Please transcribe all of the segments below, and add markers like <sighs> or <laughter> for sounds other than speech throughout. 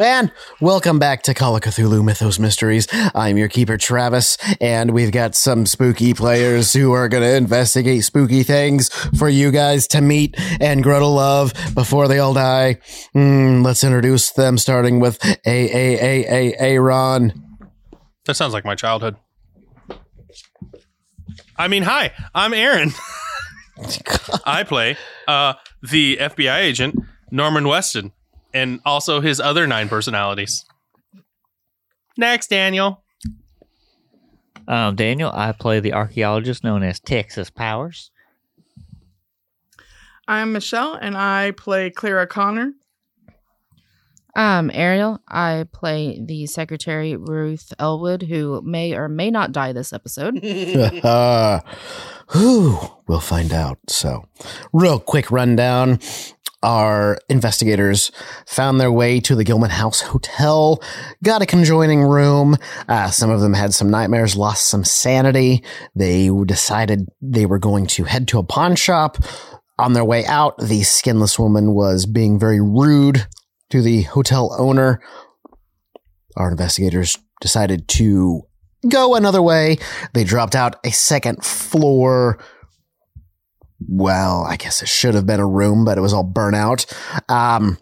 And welcome back to Call of Cthulhu Mythos Mysteries. I'm your keeper, Travis, and we've got some spooky players who are going to investigate spooky things for you guys to meet and grow to love before they all die. Mm, let's introduce them, starting with A A A A A Ron. That sounds like my childhood. I mean, hi, I'm Aaron. <laughs> I play uh, the FBI agent Norman Weston, and also his other nine personalities. Next, Daniel. Um, Daniel, I play the archaeologist known as Texas Powers. I'm Michelle, and I play Clara Connor. Um, Ariel, I play the secretary Ruth Elwood, who may or may not die this episode. uh, <laughs> <laughs> whew, we'll find out. So, real quick rundown. Our investigators found their way to the Gilman House Hotel, got a conjoining room. Uh, some of them had some nightmares, lost some sanity. They decided they were going to head to a pawn shop. On their way out, the skinless woman was being very rude to the hotel owner. Our investigators decided to go another way. They dropped out a second floor. Well, I guess it should have been a room, but it was all burnt out. Um,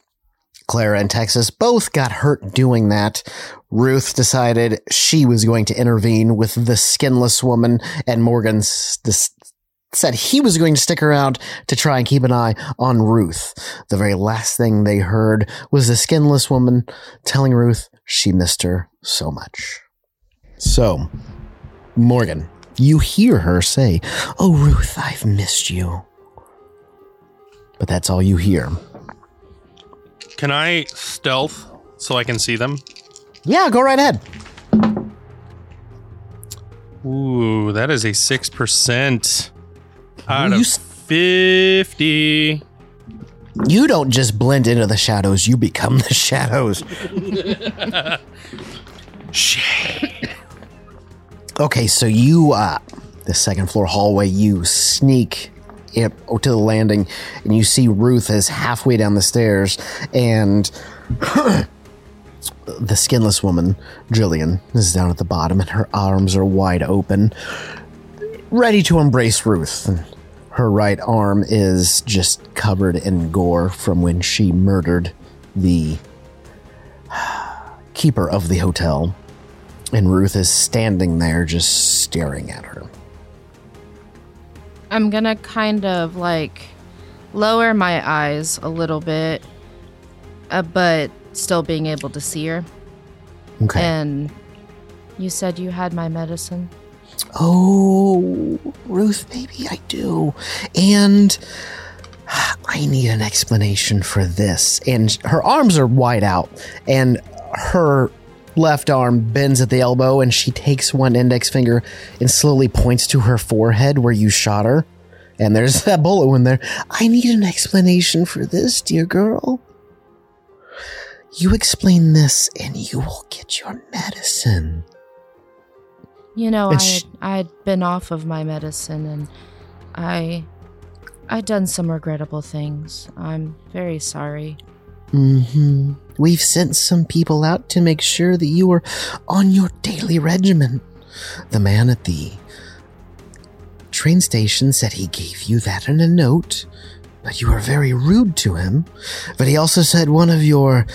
Clara and Texas both got hurt doing that. Ruth decided she was going to intervene with the skinless woman, and Morgan said he was going to stick around to try and keep an eye on Ruth. The very last thing they heard was the skinless woman telling Ruth she missed her so much. So, Morgan, you hear her say, Oh, Ruth, I've missed you. But that's all you hear. Can I stealth so I can see them? Yeah, go right ahead. Ooh, that is a 6% out Ooh, you of s- 50. You don't just blend into the shadows, you become the shadows. <laughs> <laughs> Shit. Okay, so you, uh, the second floor hallway, you sneak up to the landing and you see Ruth is halfway down the stairs and <clears throat> the skinless woman, Jillian, is down at the bottom and her arms are wide open, ready to embrace Ruth. Her right arm is just covered in gore from when she murdered the keeper of the hotel. And Ruth is standing there just staring at her. I'm gonna kind of like lower my eyes a little bit, uh, but still being able to see her. Okay. And you said you had my medicine. oh, Ruth, baby, I do. And I need an explanation for this. And her arms are wide out, and her left arm bends at the elbow, and she takes one index finger and slowly points to her forehead where you shot her. And there's <laughs> that bullet wound there. I need an explanation for this, dear girl. You explain this, and you will get your medicine. You know, I sh- I had been off of my medicine, and I I'd done some regrettable things. I'm very sorry. hmm We've sent some people out to make sure that you are on your daily regimen. The man at the train station said he gave you that in a note, but you were very rude to him. But he also said one of your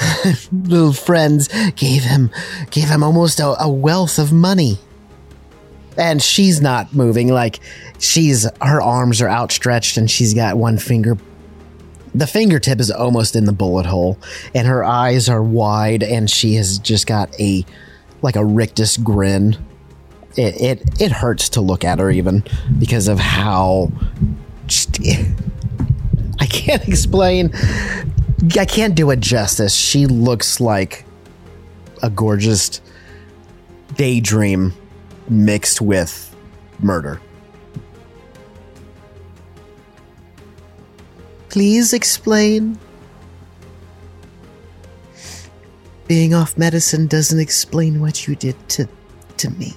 <laughs> little friends gave him gave him almost a, a wealth of money. and she's not moving. Like she's her arms are outstretched, and she's got one finger. The fingertip is almost in the bullet hole, and her eyes are wide, and she has just got a like a rictus grin. It it it hurts to look at her even because of how. Just, <laughs> I can't explain. I can't do it justice. She looks like a gorgeous daydream mixed with murder. Please explain. Being off medicine doesn't explain what you did to to me.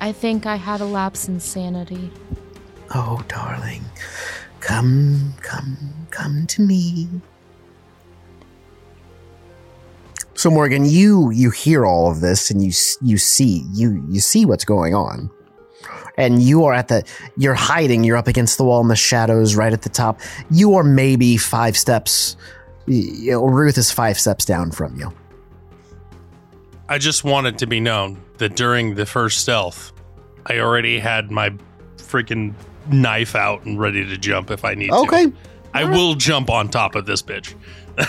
I think I had a lapse in sanity. Oh, darling. Come, come, come to me. So Morgan, you you hear all of this and you you see you you see what's going on. And you are at the you're hiding, you're up against the wall in the shadows right at the top. You are maybe 5 steps you know, Ruth is 5 steps down from you. I just wanted to be known that during the first stealth, I already had my freaking knife out and ready to jump if I need to. Okay. to. I will jump on top of this bitch. okay.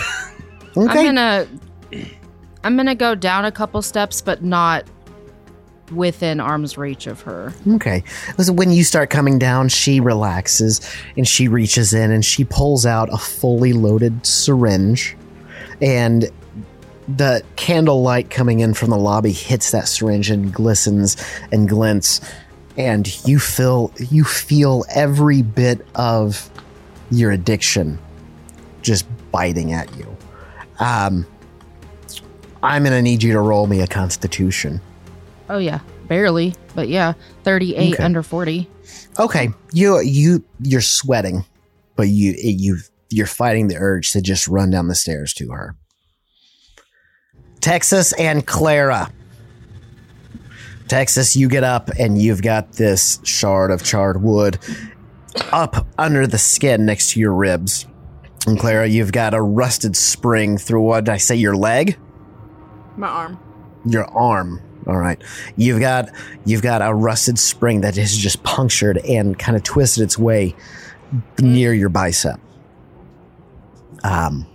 I'm gonna I'm gonna go down a couple steps, but not within arm's reach of her. Okay. When you start coming down, she relaxes and she reaches in and she pulls out a fully loaded syringe. And the candlelight coming in from the lobby hits that syringe and glistens and glints. And you feel you feel every bit of your addiction just biting at you. Um, I'm gonna need you to roll me a constitution. Oh yeah, barely, but yeah, 38 Okay. under 40. Okay, you you you're sweating, but you you you're fighting the urge to just run down the stairs to her. Texas and Clara. Texas, you get up and you've got this shard of charred wood up under the skin next to your ribs. And Clara, you've got a rusted spring through what did I say, your leg? My arm. your arm. All right. You've got you've got a rusted spring that has just punctured and kind of twisted its way near your bicep. Um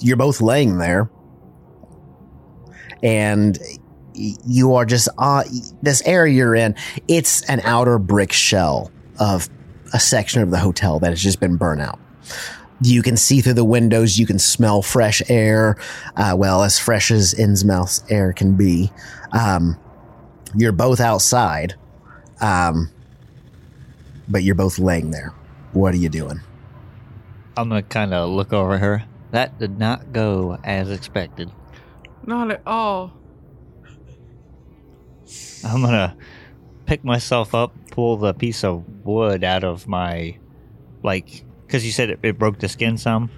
you're both laying there and you are just uh this area you're in it's an outer brick shell of a section of the hotel that has just been burnt out you can see through the windows you can smell fresh air uh, well as fresh as innsmouth's air can be um, you're both outside um, but you're both laying there what are you doing I'm gonna kind of look over her. That did not go as expected. Not at all. I'm gonna pick myself up, pull the piece of wood out of my, like, because you said it, it broke the skin some.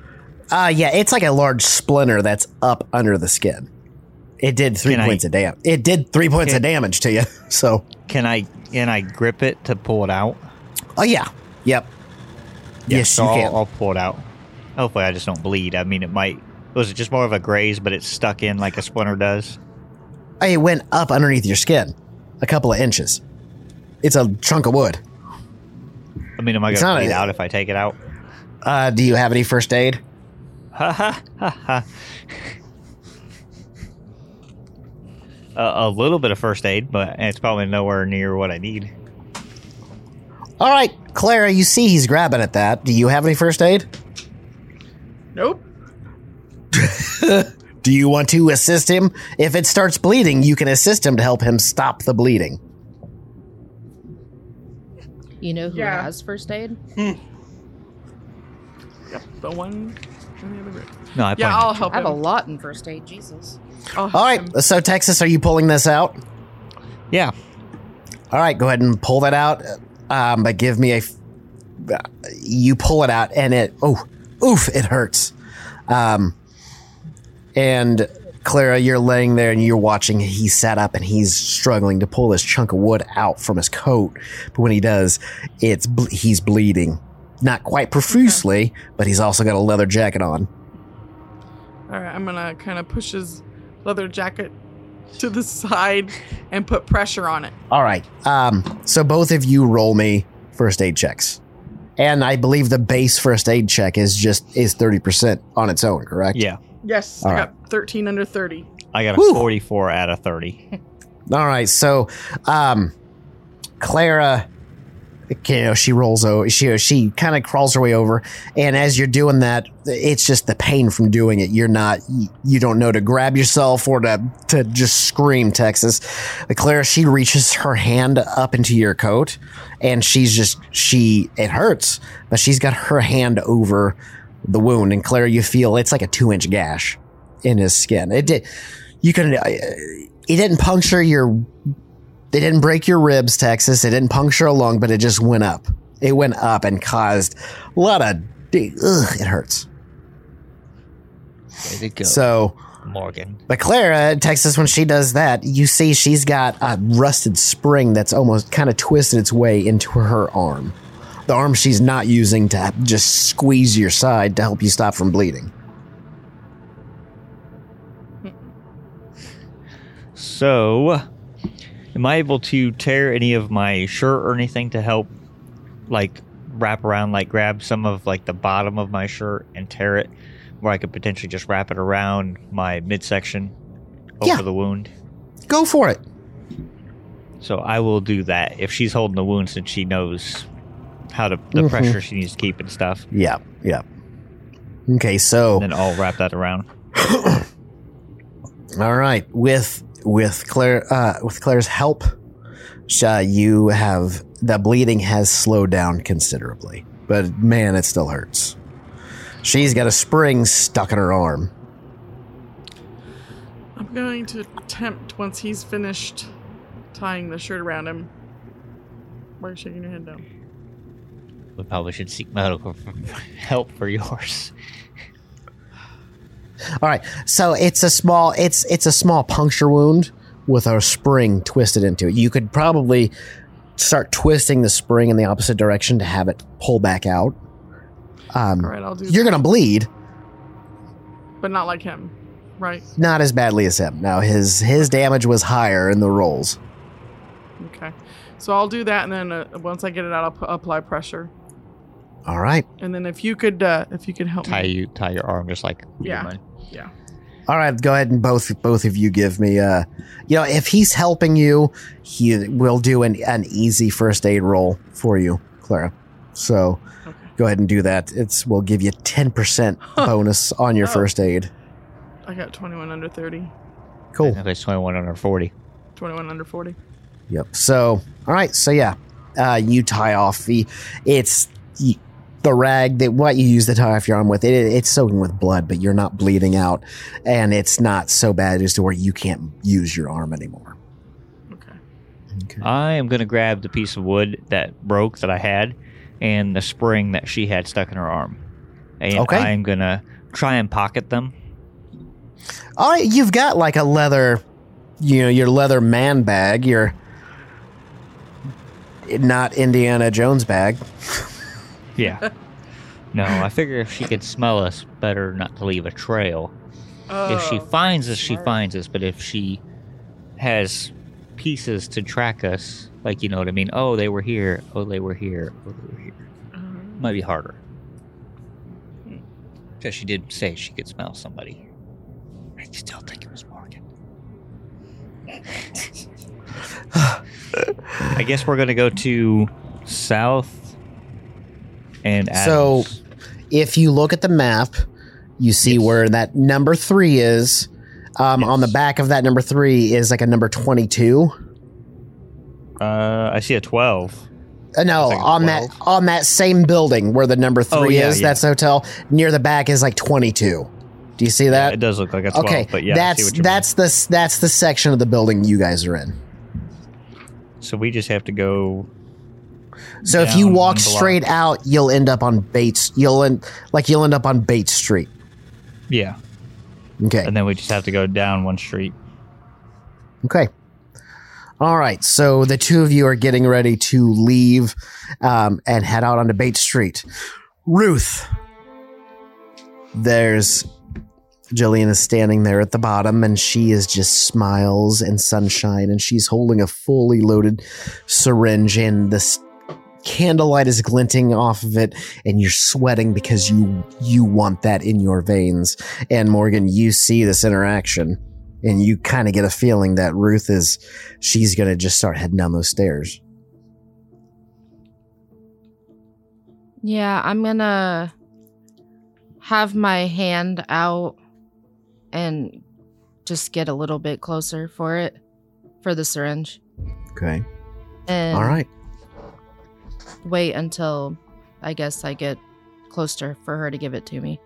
uh, yeah it's like a large splinter that's up under the skin it did three Can I- points of damage it did three points Can- of damage to you <laughs> so Can I can I grip it to pull it out? oh yeah yep yes so you I'll, can I'll pull it out. Hopefully, I just don't bleed. I mean, it might. Was it just more of a graze, but it's stuck in like a splinter does? It went up underneath your skin a couple of inches it's a chunk of wood I mean, am I gonna not bleed a- out if I take it out? Uh, do you have any first aid Ha ha ha ha. A a little bit of first aid, but it's probably nowhere near what I need. All right, Clara, you see he's grabbing at that. Do you have any first aid? Nope. <laughs> Do you want to assist him? If it starts bleeding, you can assist him to help him stop the bleeding. You know who Yeah. has first aid? Yep. The one in the other room. No, I Yeah, I'll help I have a lot in first aid, Jesus. I'll help All right, him. so Texas, are you pulling this out? yeah. All right, go ahead and pull that out. Um, but give me a. f- You pull it out, and it. Oh, oof! It hurts. Um, and Clara, you're laying there, and you're watching. He sat up, and he's struggling to pull this chunk of wood out from his coat. But when he does, it's ble- he's bleeding. Not quite profusely, but he's also got a leather jacket on. All right, I'm gonna kind of push his leather jacket to the side and put pressure on it. All right. Um, so both of you roll me first aid checks. And I believe the base first aid check is just is 30% on its own, correct? Yeah. Yes, All I right. got 13 under 30. I got a Whew. 44 out of 30. All right. So um Clara you know, she rolls over she she kind of crawls her way over. And as you're doing that it's just the pain from doing it. You're not you, don't know to grab yourself or to to just scream texas. Clara she reaches her hand up into your coat and she's just she it hurts but she's got her hand over the wound. And clara you feel it's like a two inch gash in his skin. It did you can uh, it didn't puncture your they didn't break your ribs, Texas. It didn't puncture a lung, but it just went up. It went up and caused a lot of. Ugh, it hurts. Way to go, So, Morgan. but Clara, Texas, when she does that, you see she's got a rusted spring that's almost kind of twisted its way into her arm. The arm she's not using to just squeeze your side to help you stop from bleeding. So, am I able to tear any of my shirt or anything to help, like, wrap around, like, grab some of, like, the bottom of my shirt and tear it, where I could potentially just wrap it around my midsection over Yeah. the wound? Go for it. So I will do that if she's holding the wound, since she knows how to the Mhm. pressure she needs to keep and stuff. Yeah, yeah. Okay, so And then I'll wrap that around. <coughs> All right, with with Claire uh, with Claire's help, uh, you have the bleeding has slowed down considerably, but man, it still hurts. She's got a spring stuck in her arm. I'm going to attempt once he's finished tying the shirt around him. Why are you shaking your head down? We probably should seek medical <laughs> help for yours. All right, so it's a small it's it's a small puncture wound with a spring twisted into it. You could probably start twisting the spring in the opposite direction to have it pull back out. Um, All right, I'll do you're that. gonna bleed, But not like him, right? not as badly as him. Now his his damage was higher in the rolls. Okay. So I'll do that, and then uh, once I get it out, I'll pu- apply pressure. All right. And then if you could, uh, if you could help Tie me. you tie your arm just like you Yeah. mine. All right, go ahead and both both of you give me uh you know, if he's helping you, he will do an an easy first aid roll for you, Clara. So Okay. go ahead and do that. It's we'll give you 10% <laughs> bonus on your Oh. first aid. I got 21 under 30, Cool. If it's twenty one under forty. 21 under 40. Yep. So, all right. So yeah, uh, you tie off the. It's y- the rag that what you use to tie off your arm with. It, it's soaking with blood, but you're not bleeding out, and it's not so bad as to where you can't use your arm anymore. Okay. Okay. I am gonna grab the piece of wood that broke that I had and the spring that she had stuck in her arm. And Okay. I am gonna try and pocket them. All right, you've got like a leather, you know, your leather man bag. Your not Indiana Jones bag. Yeah. no, I figure if she could smell us, better not to leave a trail. if she Oh, finds us, she finds us. But if she has pieces to track us, like you know what I mean? Oh, they were here. Oh, they were here. Oh, they were here. uh, Might be harder. Because she did say she could smell somebody. I still think it was Morgan. <laughs> I guess we're gonna go to south and So- If you look at the map, you see Yes. where that number three is. Um, On the back of that number three is like a number twenty-two. uh, I see a twelve. Uh, no, on that on that same building where the number Oh, three yeah, is, yeah. that's the hotel. Near the back is like twenty-two. Do you see Yeah, that? it does look like a twelve, okay, but yeah, I see that's what you mean. that's the that's the section of the building you guys are in. So we just have to go. So if you walk straight out, you'll end up on Bates. You'll end like you'll end up on Bates Street. Yeah, Okay. and then we just have to go down one street. Okay. All right. So the two of you are getting ready to leave um, and head out onto Bates Street. Ruth, there's Jillian is standing there at the bottom and she is just smiles and sunshine and she's holding a fully loaded syringe and this candlelight is glinting off of it and you're sweating because you you want that in your veins. And Morgan, you see this interaction and you kind of get a feeling that Ruth is she's going to just start heading down those stairs. Yeah, I'm gonna have my hand out and just get a little bit closer for it for the syringe. Okay. And All right. Wait until I guess I get closer for her to give it to me.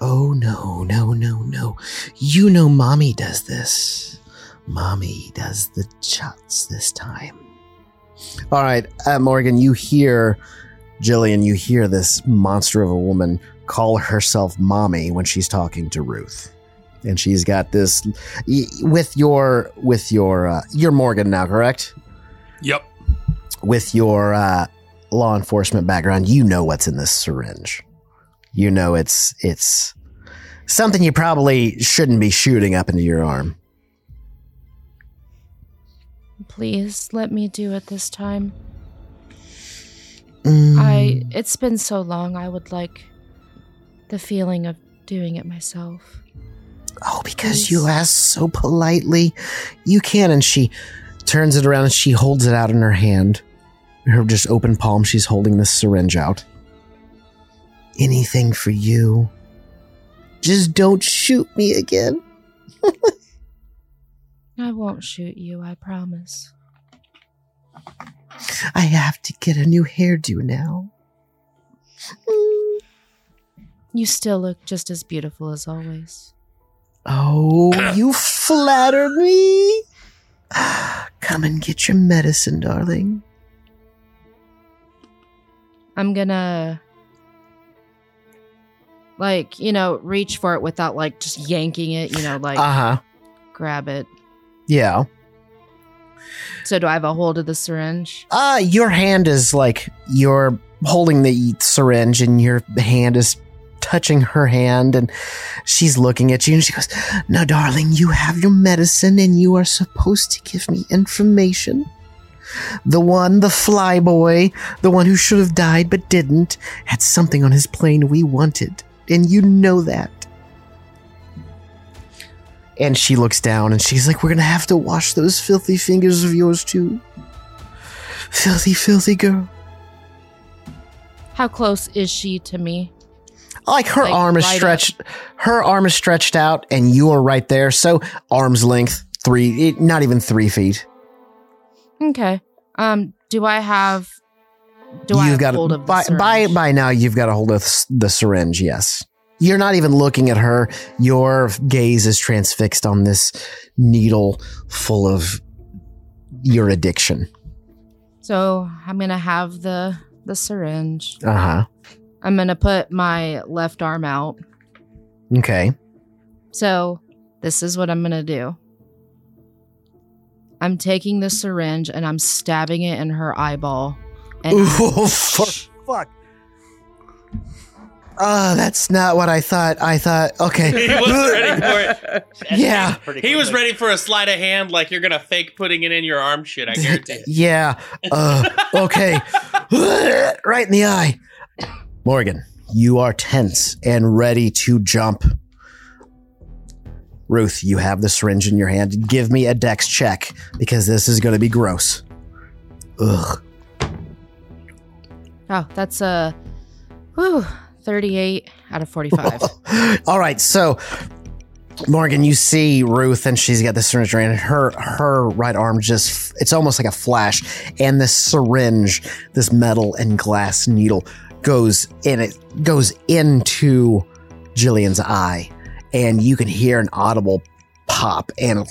Oh no, no, no, no. You know mommy does this. Mommy does the shots this time. All right, uh, Morgan, you hear Jillian, you hear this monster of a woman call herself mommy when she's talking to Ruth. And she's got this with your with your uh, you're Morgan now, correct? Yep. With your uh, law enforcement background, you know what's in this syringe. You know it's it's something you probably shouldn't be shooting up into your arm. Please let me do it this time. Mm, I it's been so long I would like the feeling of doing it myself. oh, because you asked so politely, you can. And she turns it around and she holds it out in her hand. Her just open palm, she's holding this syringe out. Anything for you. Just don't shoot me again. <laughs> I won't shoot you, I promise. I have to get a new hairdo now. You still look just as beautiful as always. Oh, you flatter me. <sighs> Come and get your medicine, darling. I'm gonna like, you know, reach for it without like just yanking it, you know, like Uh huh. grab it. Yeah. So do I have a hold of the syringe? Uh, your hand is like you're holding the syringe, and your hand is touching her hand, and she's looking at you, and she goes, "Now, darling, you have your medicine, and you are supposed to give me information." The one, the flyboy, the one who should have died but didn't, had something on his plane we wanted, and you know that. And she looks down and she's like, We're gonna have to wash those filthy fingers of yours too. Filthy, filthy girl. How close is she to me? Like her Like, arm is right up. stretched, her arm is stretched out, and you are right there. So arm's length, three, not even three feet. Okay. Um, do I have do I you've have got hold of the by by syringe? by now. You've got a hold of the syringe. Yes, you're not even looking at her. Your gaze is transfixed on this needle full of your addiction. So I'm gonna have the the syringe. Uh huh. I'm gonna put my left arm out. Okay. So this is what I'm gonna do. I'm taking the syringe and I'm stabbing it in her eyeball. And Ooh, <laughs> for fuck. Uh, that's not what I thought. I thought, okay. He was ready for it. <laughs> Yeah. He was ready for a sleight of hand, like you're gonna fake putting it in your arm. Shit, I <laughs> guarantee. it. Yeah. Uh, okay. right in the eye. Morgan, you are tense and ready to jump. Ruth, you have the syringe in your hand. Give me a dex check because this is going to be gross. Ugh. oh, that's a whew, 38 out of 45. <laughs> All right, so Morgan, you see Ruth, and she's got the syringe in her. Her right arm just—it's almost like a flash, and this syringe, this metal and glass needle, goes in. It goes into Jillian's eye, and you can hear an audible pop, and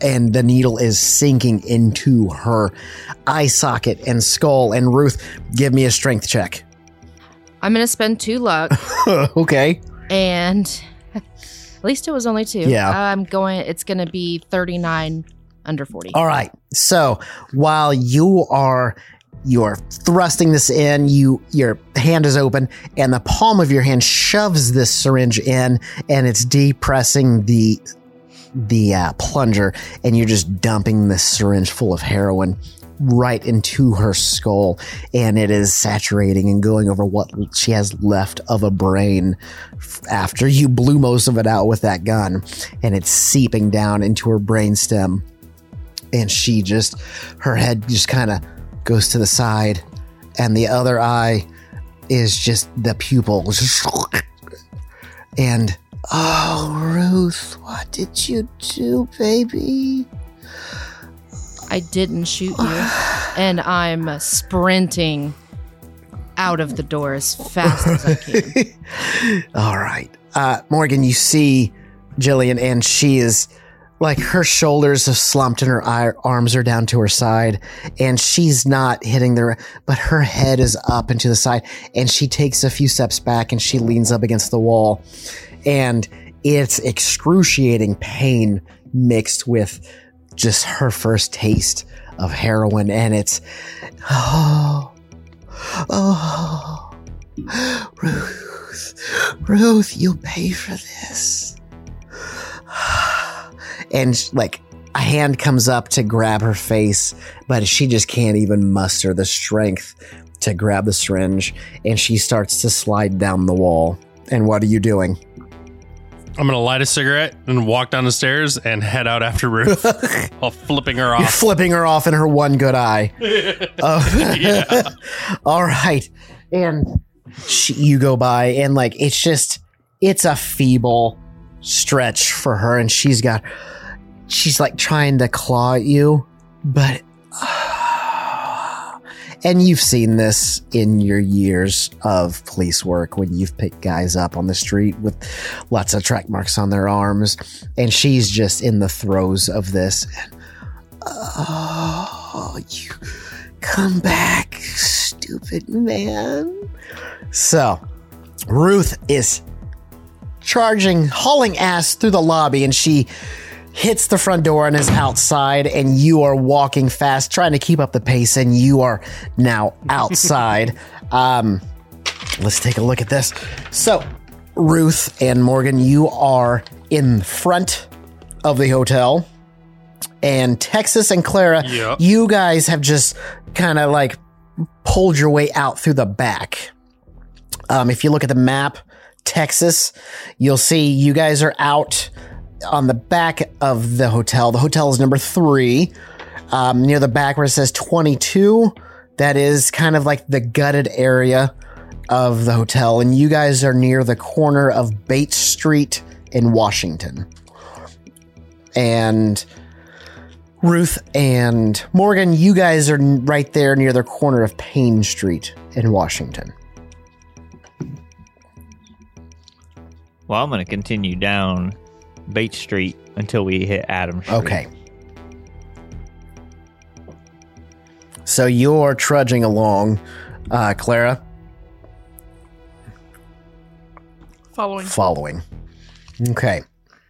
and the needle is sinking into her eye socket and skull. And Ruth, give me a strength check. I'm gonna spend two luck <laughs> okay. and at least it was only two. Yeah. I'm going it's gonna be 39 under 40. All right. So while you are you're thrusting this in. You your hand is open, and the palm of your hand shoves this syringe in, and it's depressing the the uh, plunger, and you're just dumping this syringe full of heroin right into her skull, and it is saturating and going over what she has left of a brain after you blew most of it out with that gun, and it's seeping down into her brainstem, and she just her head just kind of goes to the side, and the other eye is just the pupil. And oh, Ruth, what did you do, baby? I didn't shoot you, and I'm sprinting out of the door as fast as I can. <laughs> All right. Uh, Morgan, you see Jillian, and she is like her shoulders have slumped and her eye, arms are down to her side, and she's not hitting the, but her head is up and to the side, and she takes a few steps back and she leans up against the wall, and it's excruciating pain mixed with just her first taste of heroin, and it's, oh, oh, Ruth, Ruth, you'll pay for this. And like a hand comes up to grab her face, but she just can't even muster the strength to grab the syringe, and she starts to slide down the wall. And what are you doing? I'm gonna light a cigarette and walk down the stairs and head out after Ruth, <laughs> while flipping her You're off. flipping her off in her one good eye. <laughs> Oh. <laughs> All right. And she, you go by, and like, it's just, it's a feeble stretch for her. And she's got, she's like trying to claw at you, but, <sighs> and you've seen this in your years of police work when you've picked guys up on the street with lots of track marks on their arms. And she's just in the throes of this. Oh, you come back, stupid man. So, Ruth is charging, hauling ass through the lobby, and she hits the front door and is outside, and you are walking fast, trying to keep up the pace, and you are now outside. <laughs> um, let's take a look at this. So, Ruth and Morgan, you are in front of the hotel and Texas and Clara, Yep. you guys have just kind of like pulled your way out through the back. Um, if you look at the map, Texas, you'll see you guys are out on the back of the hotel. The hotel is number three, um, near the back where it says 22. That is kind of like the gutted area of the hotel. And you guys are near the corner of Bates Street in Washington. And Ruth and Morgan, you guys are right there near the corner of Paine Street in Washington. Well, I'm going to continue down Bates Street until we hit Adams. Street. Okay. So you're trudging along, uh, Clara, Following. following. Okay.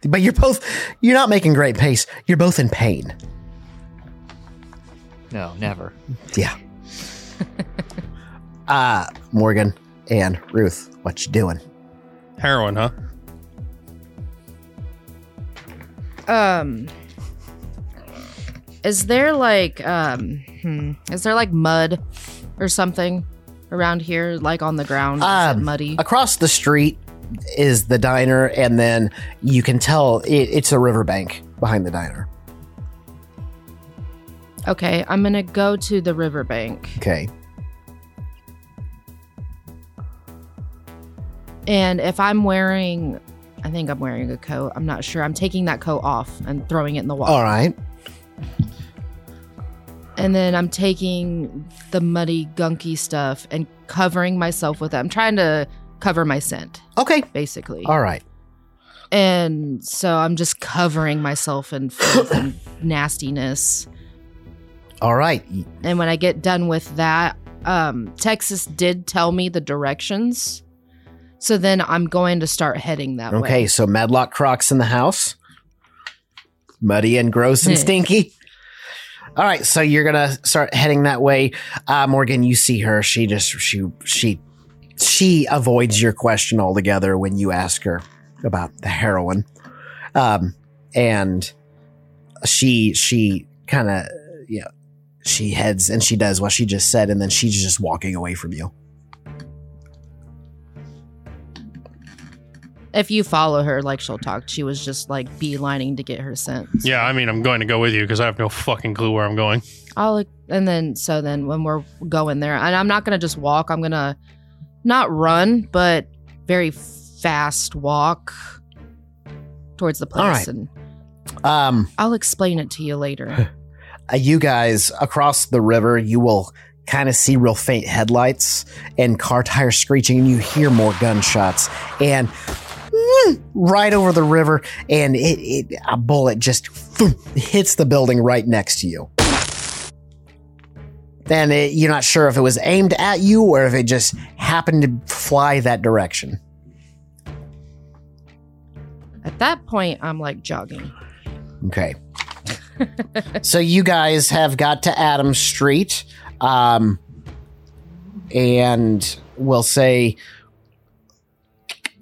But you're both, you're not making great pace. You're both in pain. No, never. Yeah. <laughs> uh, Morgan and Ruth, what you doing? Heroin, huh? Um, is there like um, hmm, is there like mud or something around here, like on the ground? Is it Um, muddy? Across the street is the diner, and then you can tell it, it's a riverbank behind the diner. Okay, I'm gonna go to the riverbank, Okay. and if I'm wearing, I think I'm wearing a coat. I'm not sure. I'm taking that coat off and throwing it in the water, All right. and then I'm taking the muddy, gunky stuff and covering myself with it. I'm trying to cover my scent, Okay. basically. All right. And so I'm just covering myself in filth and <coughs> nastiness. All right. And when I get done with that, um, Texas did tell me the directions. So then I'm going to start heading that Okay. way. Okay, so Madlock Crocs in the house. Muddy and gross and Hmm. stinky. All right, so you're gonna start heading that way. Uh, Morgan, you see her. She just she she she avoids your question altogether when you ask her about the heroin, um, and she she kind of you know she heads and she does what she just said, and then she's just walking away from you. If you follow her, like she'll talk. She was just like beelining to get her scent. Yeah, I mean, I'm going to go with you because I have no fucking clue where I'm going. I'll and then so then when we're going there, and I'm not gonna just walk. I'm gonna not run, but very fast walk towards the place, All right. and Um, I'll explain it to you later. <laughs> uh, you guys across the river, you will kind of see real faint headlights and car tires screeching, and you hear more gunshots. And right over the river, and it, it a bullet just hits the building right next to you. Then it, you're not sure if it was aimed at you or if it just happened to fly that direction. At that point, I'm like jogging. Okay. <laughs> so you guys have got to Adams Street, um, and we'll say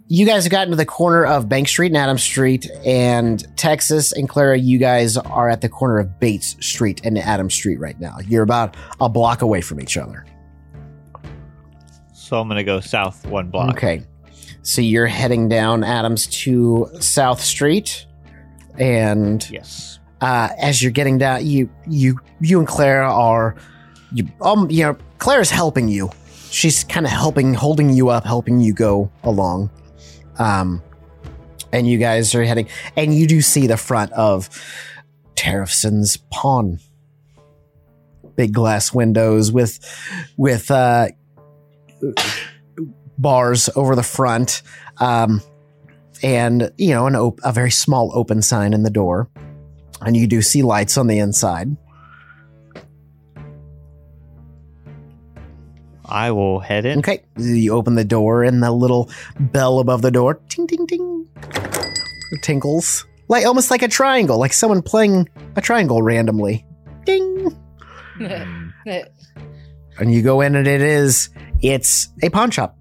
you guys have gotten to the corner of Bank Street and Adams Street, and Texas and Clara, you guys are at the corner of Bates Street and Adams Street right now. You're about a block away from each other. So I'm gonna go south one block. Okay. So you're heading down Adams to South Street, and Yes. uh, as you're getting down, you you you and Clara are you um you know Clara's helping you. She's kind of helping, holding you up, helping you go along. Um, and you guys are heading, and you do see the front of Tarafson's pawn. Big glass windows with with uh, bars over the front, um, and you know an op- a very small open sign in the door and you do see lights on the inside. I will head in. Okay, you open the door, and the little bell above the door, ting ting ting, tinkles like almost like a triangle, like someone playing a triangle randomly. Ding, <laughs> and you go in, and it is it's a pawn shop.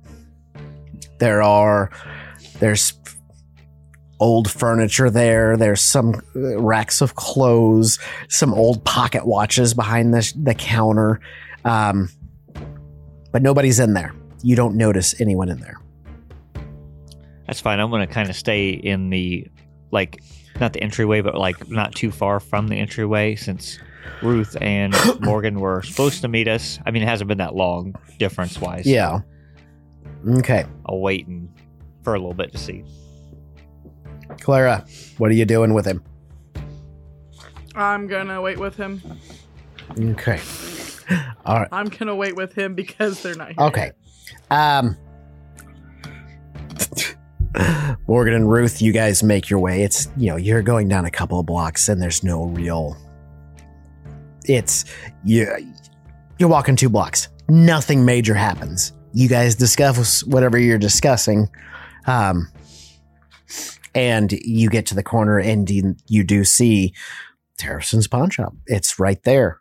There are there's old furniture there. There's some uh, racks of clothes, some old pocket watches behind the the counter. Um, but nobody's in there. You don't notice anyone in there. That's fine. I'm gonna kind of stay in the like not the entryway, but like not too far from the entryway since Ruth and <coughs> Morgan were supposed to meet us. I mean, it hasn't been that long difference wise. Yeah. Okay. I'll wait and for a little bit to see. Clara, what are you doing with him? I'm gonna wait with him. Okay. <laughs> All right. I'm gonna wait with him because they're not here. Okay. Um <laughs> Morgan and Ruth, you guys make your way. It's, you know, you're going down a couple of blocks and there's no real it's you you're walking two blocks. Nothing major happens. You guys discuss whatever you're discussing. Um and you get to the corner and you, you do see Tarafson's pawn shop. It's right there.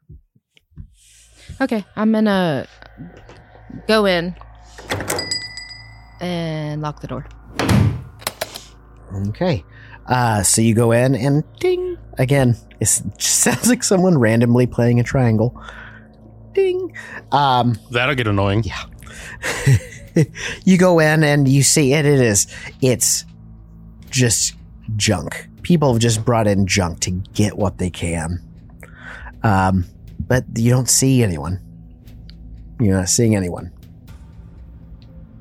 Okay, I'm gonna go in and lock the door. Okay. Uh, so you go in and ding again. It <laughs> sounds like someone randomly playing a triangle. Ding. Um, That'll get annoying. Yeah. <laughs> you go in and you see it. It is. It's just junk. People have just brought in junk to get what they can. Um, but you don't see anyone. You're not seeing anyone.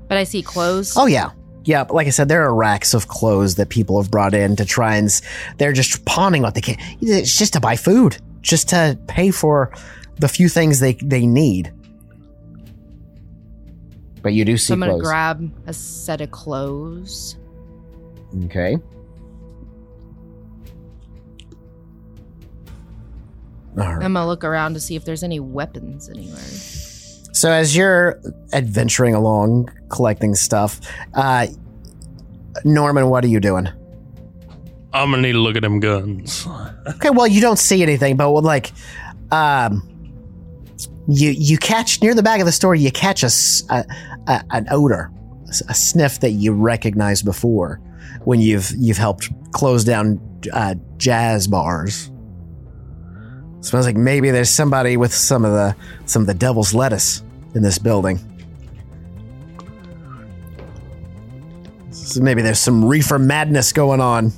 But I see clothes. Oh yeah. Yeah, but like I said, there are racks of clothes that people have brought in to try and they're just pawning what they can. It's just to buy food, just to pay for the few things they they need. But you do see so I'm gonna clothes. grab a set of clothes. okay. All right. I'm gonna look around to see if there's any weapons anywhere. So as you're adventuring along, collecting stuff, uh, Norman, what are you doing? I'm gonna need to look at them guns. Okay, well, you don't see anything, but with like, Um, you you catch near the back of the store. You catch a, s- a- a- an odor, a sniff that you recognize before when you've you've helped close down uh, jazz bars. Smells like maybe there's somebody with some of the some of the devil's lettuce in this building. So maybe there's some reefer madness going on.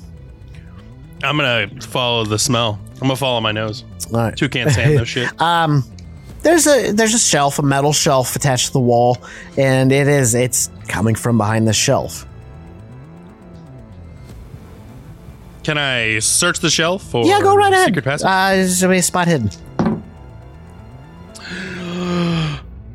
I'm gonna follow the smell. I'm gonna follow my nose. All right. Two can't stand no <laughs> shit. Um, there's a there's a shelf, a metal shelf attached to the wall, and it is it's coming from behind the shelf. Can I search the shelf for yeah, go right ahead. secret passage? Uh, there's a spot hidden. <gasps>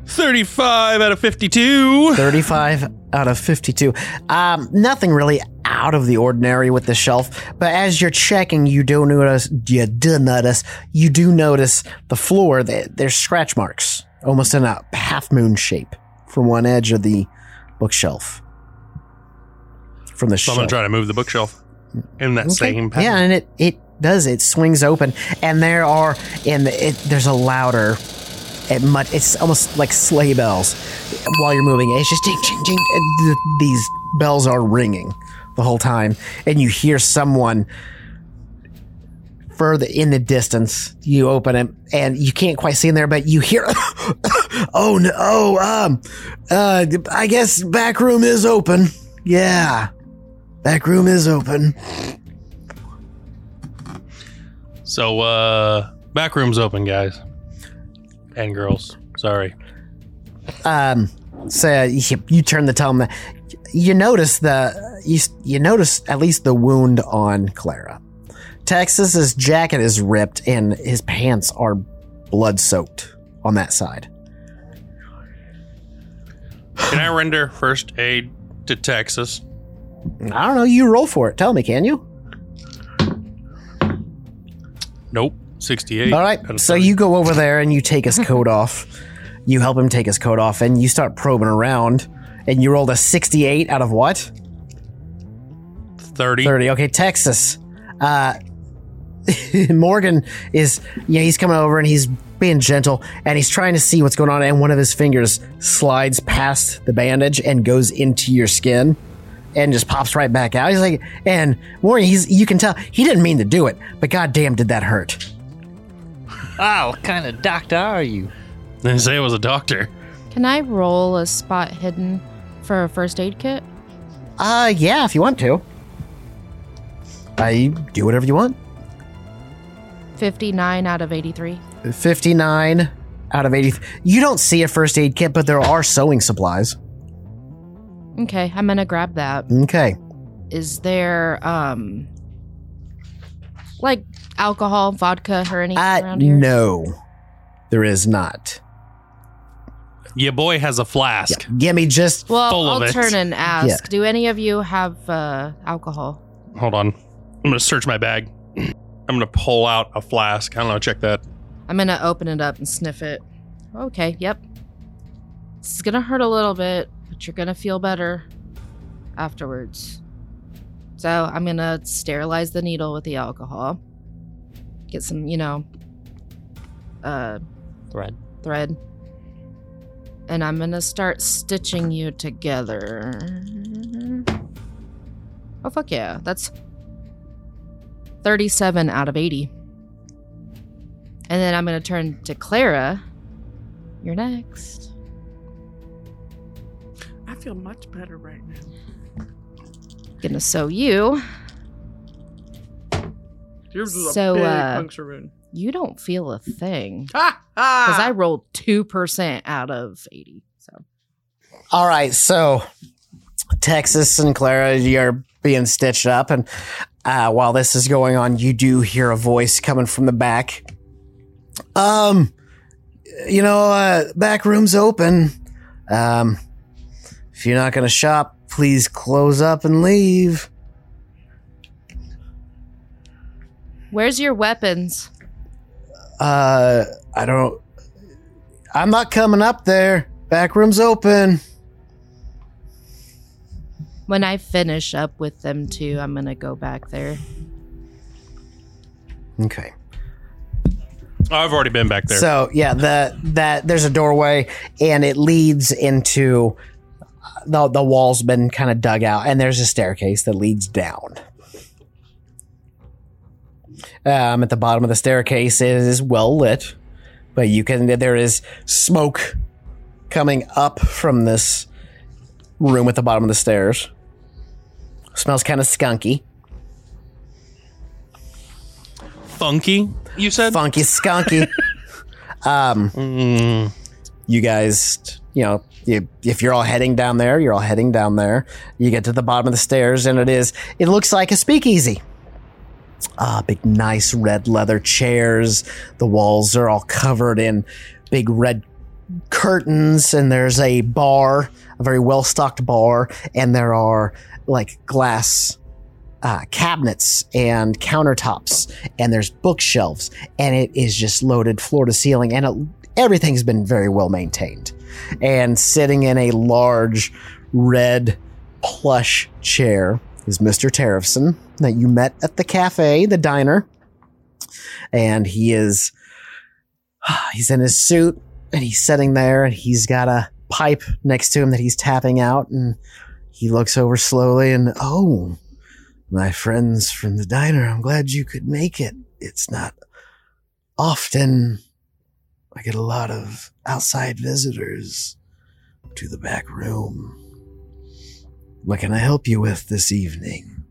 35 out of 52. 35 out of 52. Um, nothing really out of the ordinary with the shelf, but as you're checking, you do notice, you do notice, you do notice the floor, that there's scratch marks, almost in a half moon shape from one edge of the bookshelf. From the So I'm shelf. gonna try to move the bookshelf in that Okay. same pattern. Yeah, and it it does. It swings open, and there are and it, there's a louder. It much. It's almost like sleigh bells while you're moving. It's just ding, ding, ding. th- These bells are ringing the whole time, and you hear someone further in the distance. You open it, and you can't quite see in there, but you hear. <coughs> oh no! Oh, um, uh, I guess back room is open. Yeah, back room is open. So, uh, back room's open, guys. And girls. Sorry. um so you, you turn the that you notice the you, you notice at least the wound on clara texas's jacket is ripped and his pants are blood soaked on that side Can I render first aid to Texas? I don't know you roll for it tell me can you Nope. 68. all right so you go over there and you take his <laughs> coat off you help him take his coat off and you start probing around and you rolled a 68 out of what 30. 30. Okay, Texas. Uh, <laughs> Morgan is, yeah, he's coming over and he's being gentle and he's trying to see what's going on. And one of his fingers slides past the bandage and goes into your skin and just pops right back out. He's like, and Morgan, he's, you can tell he didn't mean to do it, but goddamn, did that hurt. Ah, what kind of doctor are you? Didn't say it was a doctor. Can I roll a spot hidden for a first aid kit? Uh, yeah, if you want to. I do whatever you want. 59 out of 83. 59 out of 80. You don't see a first aid kit, but there are sewing supplies. Okay, I'm gonna grab that. Okay. Is there, um, like alcohol, vodka, or anything Uh, around here? no, there is not. Your boy has a flask. Give me just. Well, full I'll of it. turn and ask. Yeah. Do any of you have uh, alcohol? Hold on. I'm gonna search my bag. I'm gonna pull out a flask. I don't know. Check that. I'm gonna open it up and sniff it. Okay, yep. This is gonna hurt a little bit, but you're gonna feel better afterwards. So I'm gonna sterilize the needle with the alcohol. Get some, you know, uh, Thread. thread. And I'm gonna start stitching you together. Oh, fuck yeah. That's 37 out of 80. And then I'm gonna turn to Clara. You're next. I feel much better right now. Gonna sew you. Yours is So, a big uh, puncture wound. You don't feel a thing. Ha ha! Because I rolled 2% out of 80. So All right, so Texas and Clara, you're being stitched up, and uh, while this is going on, you do hear a voice coming from the back. Um, you know, uh, back room's open. Um, if you're not gonna shop, please close up and leave. where's your weapons? Uh, I don't. I'm not coming up there. Back room's open. When I finish up with them too, I'm gonna go back there. Okay. I've already been back there. So yeah, the that there's a doorway and it leads into the the wall's been kind of dug out and there's a staircase that leads down. Um, at the bottom of the staircase is well lit, but you can there is smoke coming up from this room at the bottom of the stairs. Smells kind of skunky, Funky, you said? funky, skunky. <laughs> um, Mm, you guys, you know, you, if you're all heading down there, you're all heading down there. You get to the bottom of the stairs, and it is, it looks like a speakeasy. Ah, big, nice red leather chairs. The walls are all covered in big red curtains, and there's a bar, a very well stocked bar, and there are like glass uh, cabinets and countertops, and there's bookshelves, and it is just loaded floor to ceiling, and it, everything's been very well maintained. And sitting in a large red plush chair is Mr. Tarafson that you met at the cafe, the diner. And he is, <sighs> he's in his suit and he's sitting there and he's got a pipe next to him that he's tapping out. And he looks over slowly and, oh, my friends from the diner, I'm glad you could make it. It's not often I get a lot of outside visitors to the back room. What can I help you with this evening?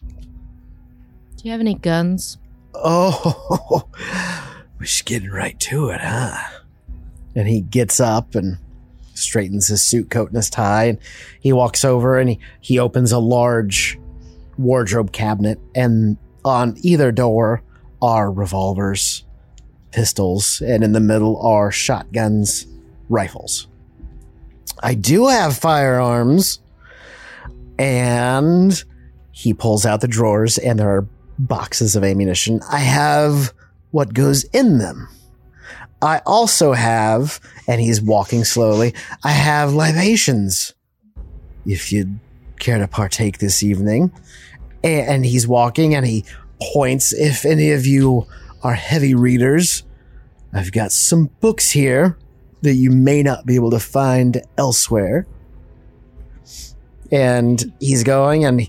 Do you have any guns? Oh, we're just getting right to it, huh? And he gets up and straightens his suit coat and his tie, and he walks over and he, he opens a large wardrobe cabinet, and on either door are revolvers, pistols, and in the middle are shotguns, rifles. I do have firearms, and he pulls out the drawers, and there are boxes of ammunition. I have what goes in them. I also have, and he's walking slowly, I have libations. If you'd care to partake this evening. And he's walking and he points. If any of you are heavy readers, I've got some books here that you may not be able to find elsewhere. And he's going and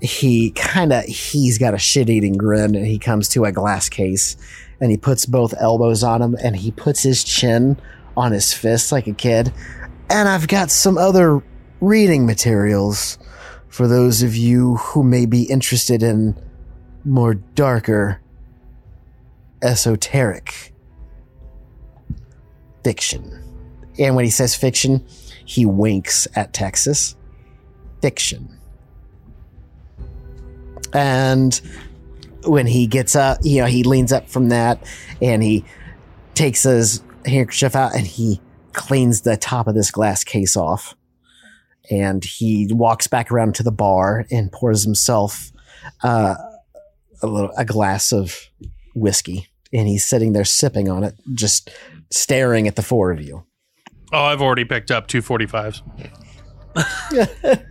he kind of he's got a shit-eating grin and he comes to a glass case and he puts both elbows on him and he puts his chin on his fist like a kid and i've got some other reading materials for those of you who may be interested in more darker esoteric fiction and when he says fiction he winks at texas fiction and when he gets up, you know, he leans up from that and he takes his handkerchief out and he cleans the top of this glass case off. And he walks back around to the bar and pours himself uh, a little a glass of whiskey. And he's sitting there sipping on it, just staring at the four of you. oh, I've already picked up two 45s. <laughs>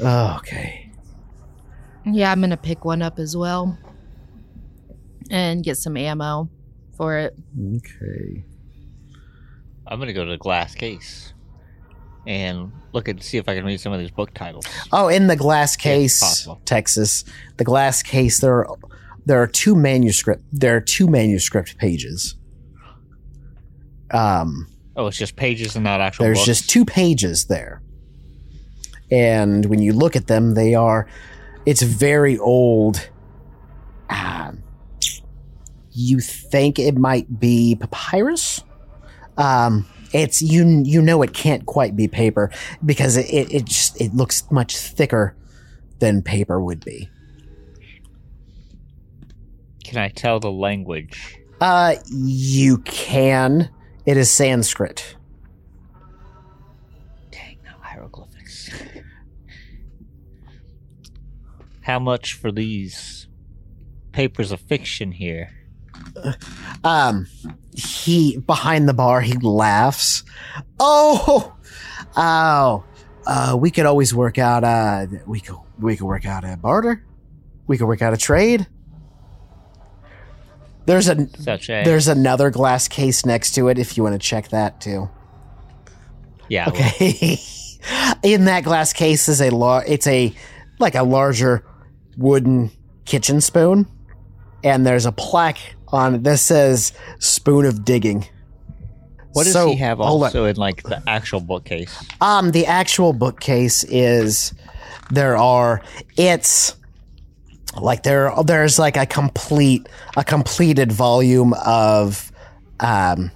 okay. Yeah, I'm gonna pick one up as well. And get some ammo for it. Okay. I'm gonna go to the glass case and look and see if I can read some of these book titles. Oh, in the glass case. Texas. The glass case. There are there are two manuscript. There are two manuscript pages. Um, Oh, it's just pages and not actual. there's books. just two pages there, and when you look at them, they are. It's very old. Um, you think it might be papyrus? Um, it's you. You know it can't quite be paper because it it, it just it looks much thicker than paper would be. Can I tell the language? Uh, you can. It is Sanskrit. Dang, no hieroglyphics. How much for these papers of fiction here? Um, he behind the bar, he laughs. Oh, oh, uh, we could always work out. Uh, we could we could work out a barter. We could work out a trade. There's a Such a there's another glass case next to it if you want to check that too. yeah. Okay. <laughs> In that glass case is a lar- it's a like a larger wooden kitchen spoon and there's a plaque on it that says spoon of digging. What does So, he have also in like the actual bookcase? Um, the actual bookcase is there are it's like there there's like a complete a completed volume of um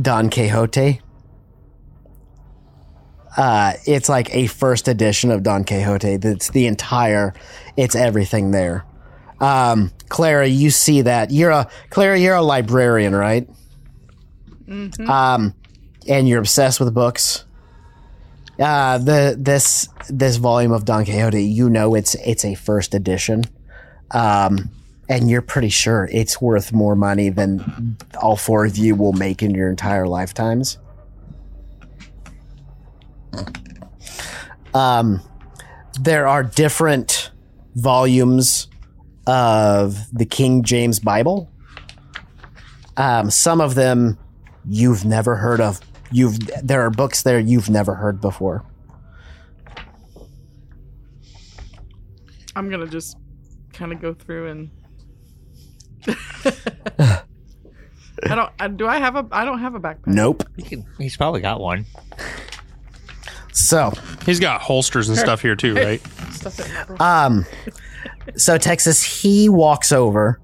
Don Quixote. Uh, it's like a first edition of Don Quixote. That's the entire. It's everything there. Um, Clara, you see that you're a Clara. You're a librarian, right? Um, and you're obsessed with books. Uh, the this this volume of Don Quixote, you know, it's it's a first edition. Um, and you're pretty sure it's worth more money than all four of you will make in your entire lifetimes. Um, there are different volumes of the King James Bible. Um, some of them you've never heard of. You've there are books there you've never heard before. I'm gonna just kind of go through and. <laughs> I don't. I, do I have a? I don't have a backpack. Nope. He can, he's probably got one. So, He's got holsters and stuff here too, <laughs> right? Um, so Texas, he walks over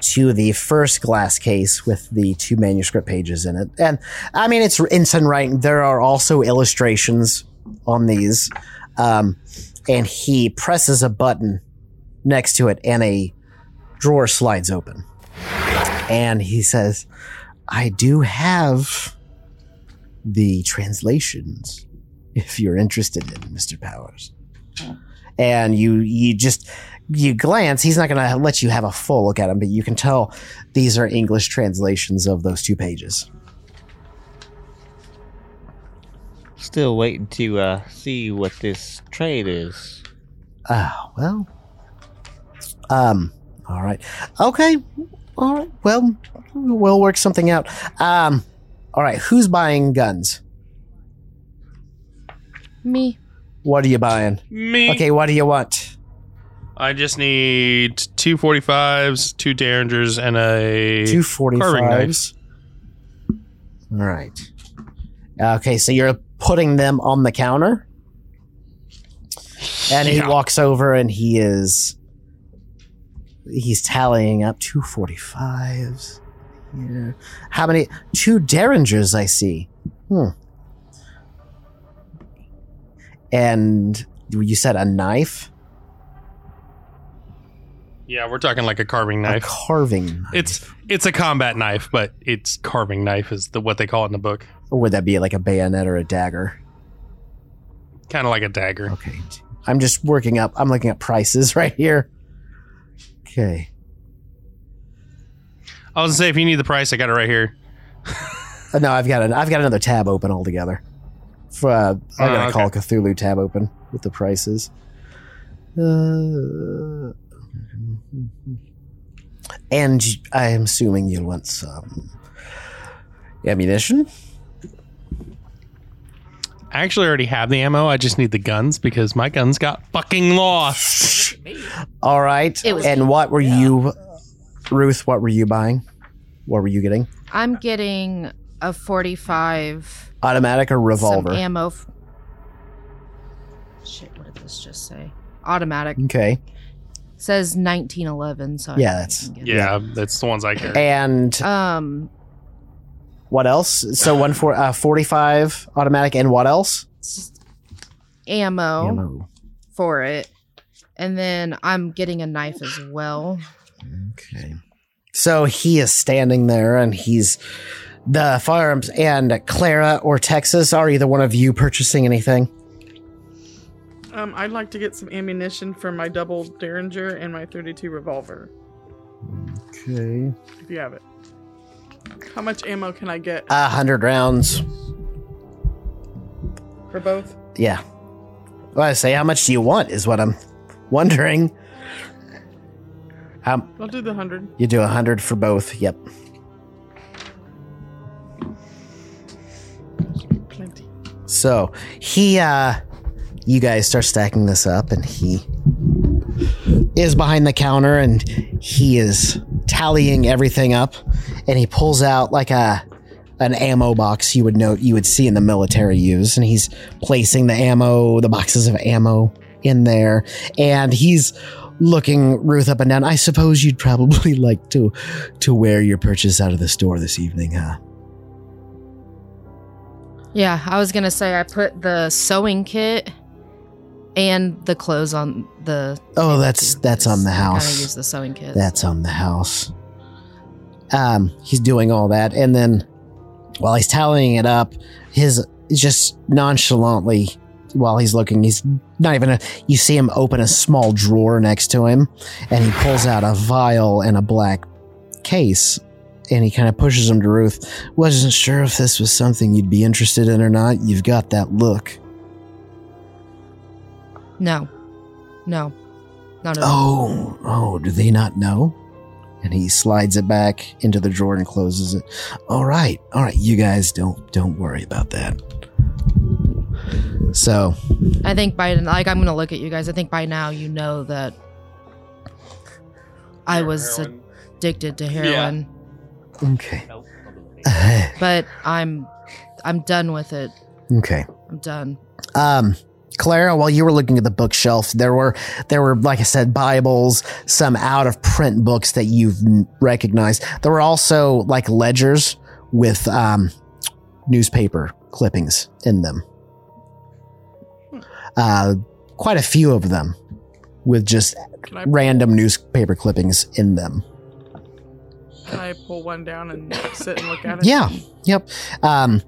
to the first glass case with the two manuscript pages in it, and I mean it's instant writing. There are also illustrations on these, um, and he presses a button next to it, and a drawer slides open, and he says, "I do have the translations." If you're interested in Mr. Powers and you you just you glance he's not going to let you have a full look at them but you can tell these are english translations of those two pages. Still waiting to uh, see what this trade is. ah well. Um all right. Okay. All right. Well we'll work something out. Um all right. Who's buying guns? Me. what are you buying? Me. okay what do you want I just need two 45s, two Derringers, and a two carving 45s all right. Okay so you're putting them on the counter? And he Yeah. walks over and he is he's tallying up two 45s yeah. how many two derringers i see. Hmm. And you said a knife Yeah, we're talking like a carving a knife. carving knife. It's it's a combat knife, but it's carving knife is the what they call it in the book. or would that be like a bayonet or a dagger Kind of like a dagger. Okay. I'm just working up. I'm looking at prices <laughs> right here. Okay. I was gonna say if you need the price, I got it right here. Uh, no, I've got an, I've got another tab open altogether. For uh, I got Oh, a Call Cthulhu tab open with the prices. Uh, and I'm assuming you'll want some ammunition. I actually already have the ammo. I just need the guns because my guns got fucking lost. All right. And what were you, Ruth? What were you buying? What were you getting? I'm getting a 45 Automatic or revolver? some ammo. F- Shit, what did this just say? Automatic. okay. Says 1911, so I Yeah, that's- can get Yeah, that's the ones I carry. And it. Um, what else? So one for uh, 45 automatic and what else? it's just ammo, Ammo. for it, and then I'm getting a knife as well. Okay. So he is standing there and he's the firearms and Clara or Texas. Are either one of you purchasing anything? Um, I'd like to get some ammunition for my double Derringer and my 32 revolver, Okay. if you have it. How much ammo can I get A hundred rounds. for both? Yeah. Well, I say, how much do you want? Is what I'm wondering. Um, I'll do the hundred. you do a hundred for both. Yep. Plenty. So he, uh, you guys start stacking this up, and he is behind the counter, and he is tallying everything up, and he pulls out like a an ammo box you would note you would see in the military use, and he's placing the ammo, the boxes of ammo in there, and he's looking Ruth up and down. I suppose you'd probably <laughs> like to to wear your purchase out of the store this evening, huh? Yeah, I was gonna say I put the sewing kit and the clothes on the. Oh, that's that's on the Kind house. use the sewing kit. That's on the house. Um, he's doing all that, and then while he's tallying it up, his just nonchalantly while he's looking, he's not even. A, you see him open a small drawer next to him, and he pulls out a vial and a black case, and he kind of pushes them to Ruth. Wasn't sure if this was something you'd be interested in or not. You've got that look. No, no, not at all. Oh, oh, do they not know? And he slides it back into the drawer and closes it. All right, all right, you guys don't don't worry about that. So, I think by like I'm gonna look at you guys. I think by now you know that I was Heroin. addicted to heroin, okay, but I'm I'm done with it. okay. I'm done. Um, Clara, while you were looking at the bookshelf, there were there were like I said, Bibles, some out of print books that you've recognized. There were also like ledgers with um, newspaper clippings in them. Uh, quite a few of them with just I random newspaper clippings in them. can I pull one down and sit and look at it? Yeah. Yep. Um,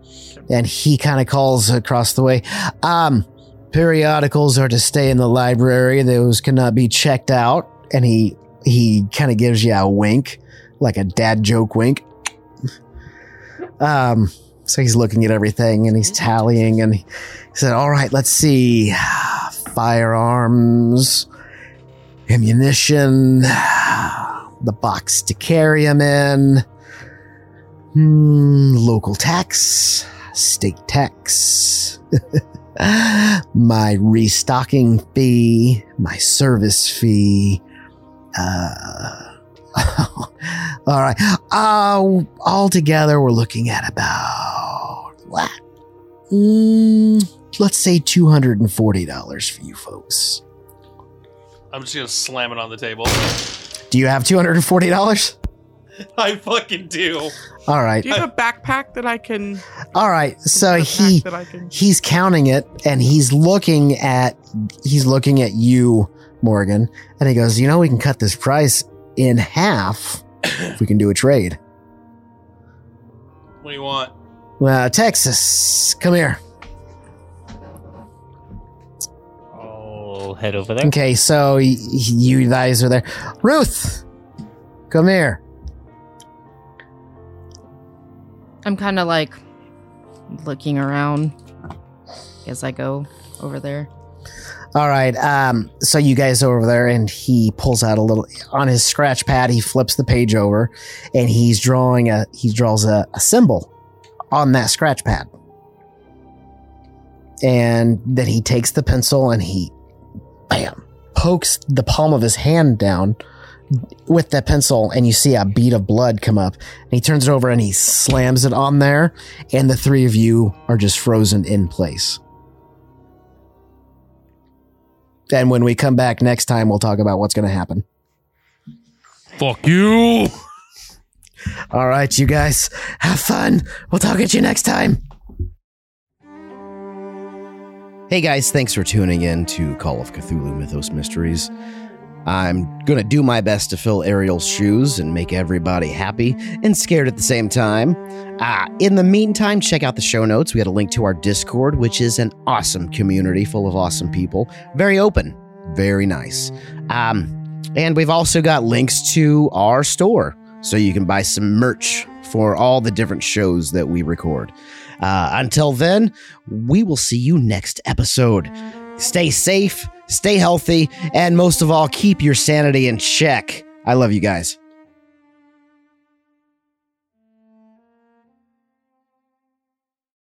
and he kind of calls across the way. Um, periodicals are to stay in the library. Those cannot be checked out. And he he kind of gives you a wink, like a dad joke wink. Um, so he's looking at everything and he's tallying and he said, "All right, let's see, firearms, ammunition, the box to carry them in." Hmm, local tax, state tax, <laughs> my restocking fee, my service fee. Uh, <laughs> all right. Uh, altogether, we're looking at about what? Mm, let's say $240 for you folks. I'm just going to slam it on the table. Do you have $240? I fucking do. All right. Do you have a backpack that I can? All right. So he that I can. he's counting it and he's looking at he's looking at you morgan and he goes you know we can cut this price in half if we can do a trade What do you want? well texas come here I'll head over there. okay so y- you guys are there ruth come here I'm kind of like looking around as I go over there. all right um so you guys over there and he pulls out a little on his scratch pad he flips the page over and he's drawing a he draws a, a symbol on that scratch pad and then he takes the pencil and he bam pokes the palm of his hand down with that pencil and you see a bead of blood come up and he turns it over and he slams it on there and the three of you are just frozen in place and when we come back next time we'll talk about what's going to happen Fuck you. all right you guys have fun we'll talk at you next time Hey guys, thanks for tuning in to Call of Cthulhu Mythos Mysteries. I'm gonna do my best to fill Ariel's shoes and make everybody happy and scared at the same time. Ah, in the meantime, check out the show notes. We had a link to our Discord, which is an awesome community full of awesome people. Very open, very nice. Um, and we've also got links to our store, so you can buy some merch for all the different shows that we record. Uh, until then, we will see you next episode. Stay safe, stay healthy, and most of all, keep your sanity in check. I love you guys.